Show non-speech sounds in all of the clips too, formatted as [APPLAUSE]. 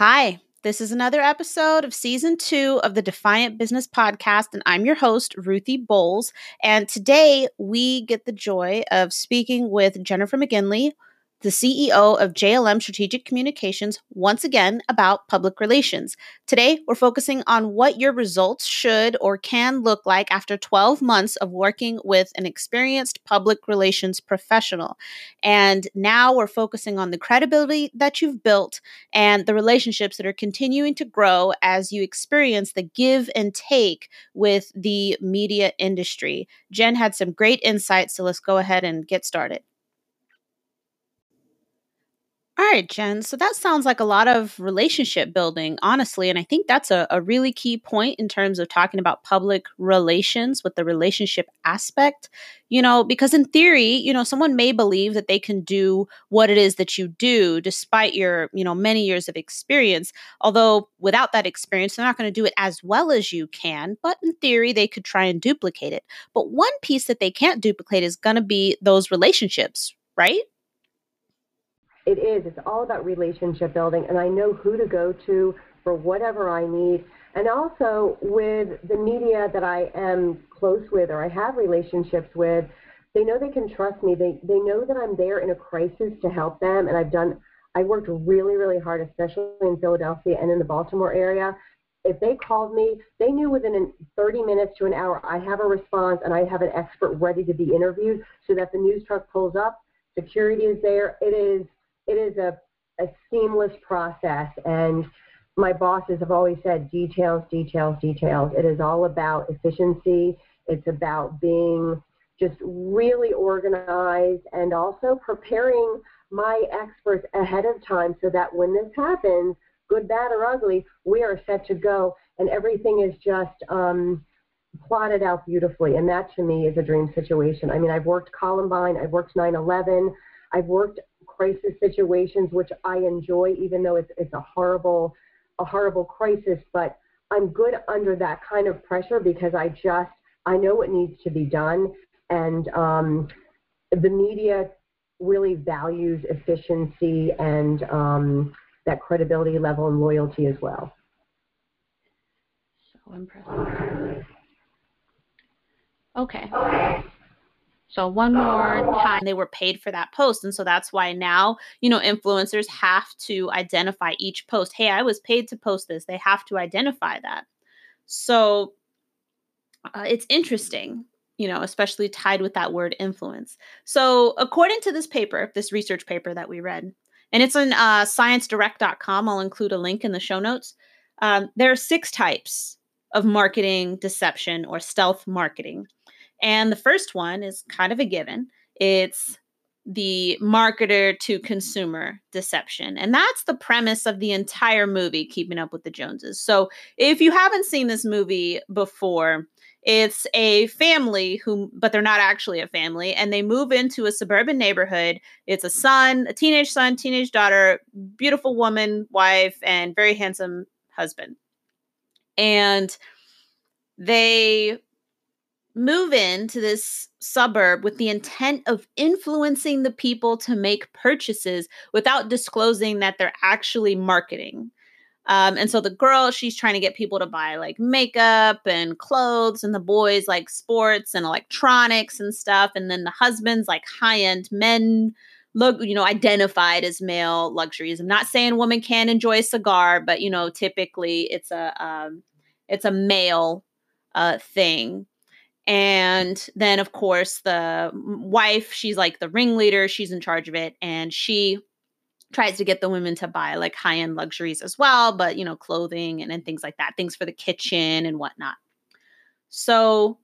Hi, this is another episode of season two of the Defiant Business Podcast, and I'm your host, Ruthie Bowles. And today we get the joy of speaking with Jennifer McGinley, the CEO of JLM Strategic Communications, once again about public relations. Today, we're focusing on what your results should or can look like after 12 months of working with an experienced public relations professional. And now we're focusing on the credibility that you've built and the relationships that are continuing to grow as you experience the give and take with the media industry. Jenn had some great insights, so let's go ahead and get started. All right, Jenn. So that sounds like a lot of relationship building, honestly. And I think that's a, a, really key point in terms of talking about public relations with the relationship aspect. You know, because in theory, you know, someone may believe that they can do what it is that you do despite your, you know, many years of experience. Although without that experience, they're not going to do it as well as you can. But in theory, they could try and duplicate it. But one piece that they can't duplicate is going to be those relationships, right? It is. It's all about relationship building, and I know who to go to for whatever I need. And also with the media that I am close with or I have relationships with, they know they can trust me. They they know that I'm there in a crisis to help them, and I've done. I worked really, really hard, especially in Philadelphia and in the Baltimore area. If they called me, they knew within 30 minutes to an hour I have a response and I have an expert ready to be interviewed, so that the news truck pulls up, security is there. It is it is a, a seamless process. And my bosses have always said details, details, details. It is all about efficiency. It's about being just really organized and also preparing my experts ahead of time so that when this happens, good, bad, or ugly, we are set to go and everything is just um, plotted out beautifully. And that to me is a dream situation. I mean, I've worked Columbine, I've worked 9 11, I've worked crisis situations, which I enjoy, even though it's it's a horrible a horrible crisis. But I'm good under that kind of pressure because I just I know what needs to be done, and um, the media really values efficiency and um, that credibility level and loyalty as well. So impressive. Okay. So one more time they were paid for that post. And so that's why now, you know, influencers have to identify each post. Hey, I was paid to post this. They have to identify that. So uh, it's interesting, you know, especially tied with that word influence. So according to this paper, this research paper that we read, and it's on uh, sciencedirect.com, I'll include a link in the show notes. Um, there are six types of marketing deception or stealth marketing. And the first one is kind of a given. It's the marketer to consumer deception. And that's the premise of the entire movie, Keeping Up with the Joneses. So if you haven't seen this movie before, it's a family who, but they're not actually a family, and they move into a suburban neighborhood. It's a son, a teenage son, teenage daughter, beautiful woman, wife, and very handsome husband. And they move into this suburb with the intent of influencing the people to make purchases without disclosing that they're actually marketing. Um, and so the girl, she's trying to get people to buy like makeup and clothes, and the boys like sports and electronics and stuff. And then the husband's like high end men look, you know, identified as male luxuries. I'm not saying women can enjoy a cigar, but you know, typically it's a um, it's a male uh, thing. And then, of course, the wife, she's like the ringleader, she's in charge of it. And she tries to get the women to buy like high end luxuries as well, but, you know, clothing and, and things like that, things for the kitchen and whatnot. So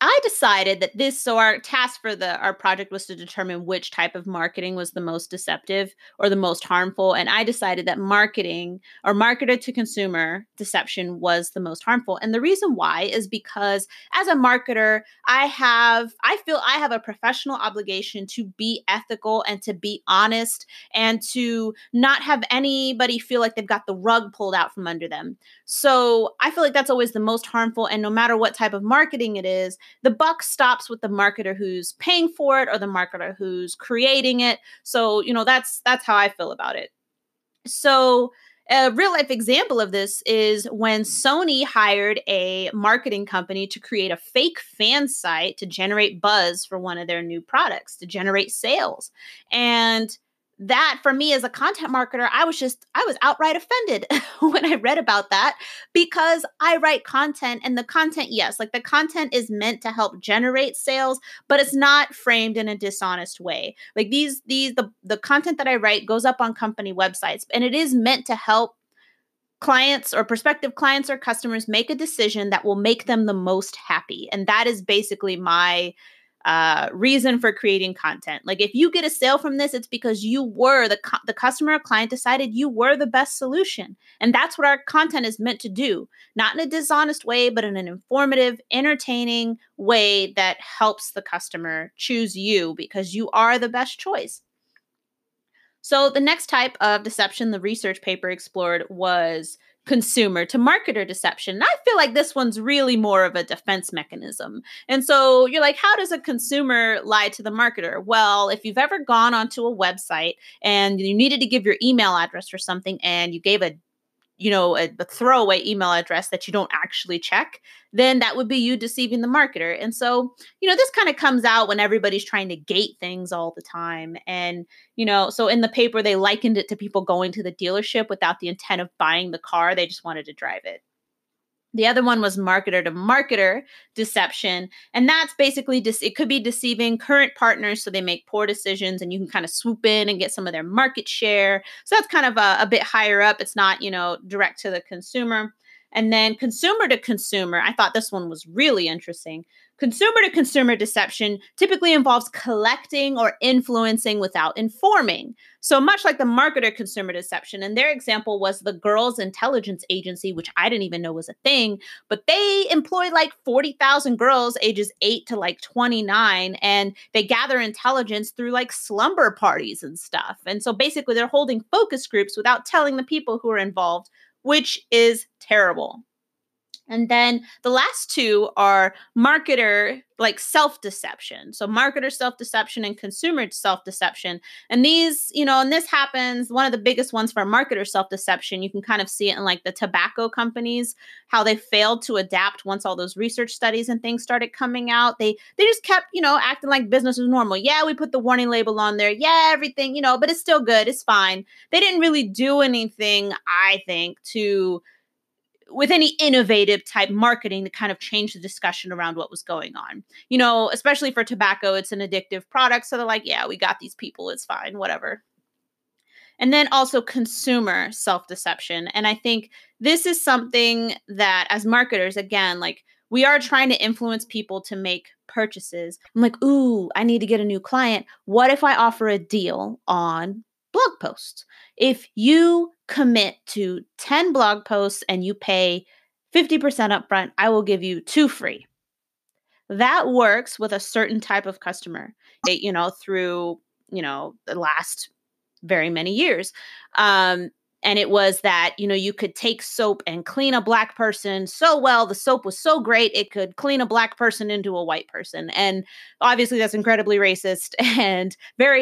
I decided that this so our task for the our project was to determine which type of marketing was the most deceptive or the most harmful and I decided that marketing or marketer to consumer deception was the most harmful and the reason why is because as a marketer I have I feel I have a professional obligation to be ethical and to be honest and to not have anybody feel like they've got the rug pulled out from under them. So I feel like that's always the most harmful and no matter what type of marketing it is the buck stops with the marketer who's paying for it or the marketer who's creating it. So, you know, that's that's how I feel about it. So, a real life example of this is when Sony hired a marketing company to create a fake fan site to generate buzz for one of their new products, to generate sales. And that for me as a content marketer, I was just, I was outright offended [LAUGHS] when I read about that because I write content and the content, yes, like the content is meant to help generate sales, but it's not framed in a dishonest way. Like these, these, the, the content that I write goes up on company websites and it is meant to help clients or prospective clients or customers make a decision that will make them the most happy. And that is basically my uh, reason for creating content. Like if you get a sale from this, it's because you were the cu- the customer or client decided you were the best solution, and that's what our content is meant to do. Not in a dishonest way, but in an informative, entertaining way that helps the customer choose you because you are the best choice. So the next type of deception the research paper explored was consumer to marketer deception. And I feel like this one's really more of a defense mechanism. And so you're like, how does a consumer lie to the marketer? Well, if you've ever gone onto a website and you needed to give your email address for something and you gave a you know, a, a, throwaway email address that you don't actually check, then that would be you deceiving the marketer. And so, you know, this kind of comes out when everybody's trying to gate things all the time. And, you know, so in the paper, they likened it to people going to the dealership without the intent of buying the car, they just wanted to drive it. The other one was marketer to marketer deception. And that's basically just, it could be deceiving current partners so they make poor decisions and you can kind of swoop in and get some of their market share. So that's kind of a, a bit higher up. It's not, you know, direct to the consumer. And then consumer to consumer, I thought this one was really interesting. Consumer to consumer deception typically involves collecting or influencing without informing. So much like the marketer consumer deception. And their example was the Girls Intelligence Agency, which I didn't even know was a thing, but they employ like 40,000 girls ages 8 to like 29 and they gather intelligence through like slumber parties and stuff. And so basically they're holding focus groups without telling the people who are involved, which is terrible. And then the last two are marketer, like self deception. So, marketer self deception and consumer self deception. And these, you know, and this happens, one of the biggest ones for marketer self deception, you can kind of see it in like the tobacco companies, how they failed to adapt once all those research studies and things started coming out. They, they just kept, you know, acting like business as normal. Yeah, we put the warning label on there. Yeah, everything, you know, but it's still good. It's fine. They didn't really do anything, I think, to, with any innovative type marketing to kind of change the discussion around what was going on. You know, especially for tobacco, it's an addictive product. So they're like, yeah, we got these people, it's fine, whatever. And then also consumer self deception. And I think this is something that, as marketers, again, like we are trying to influence people to make purchases. I'm like, ooh, I need to get a new client. What if I offer a deal on blog posts? If you commit to 10 blog posts and you pay 50% upfront, I will give you two free. That works with a certain type of customer, it, you know, through, you know, the last very many years. Um, and it was that you know you could take soap and clean a black person so well the soap was so great it could clean a black person into a white person and obviously that's incredibly racist [LAUGHS] and very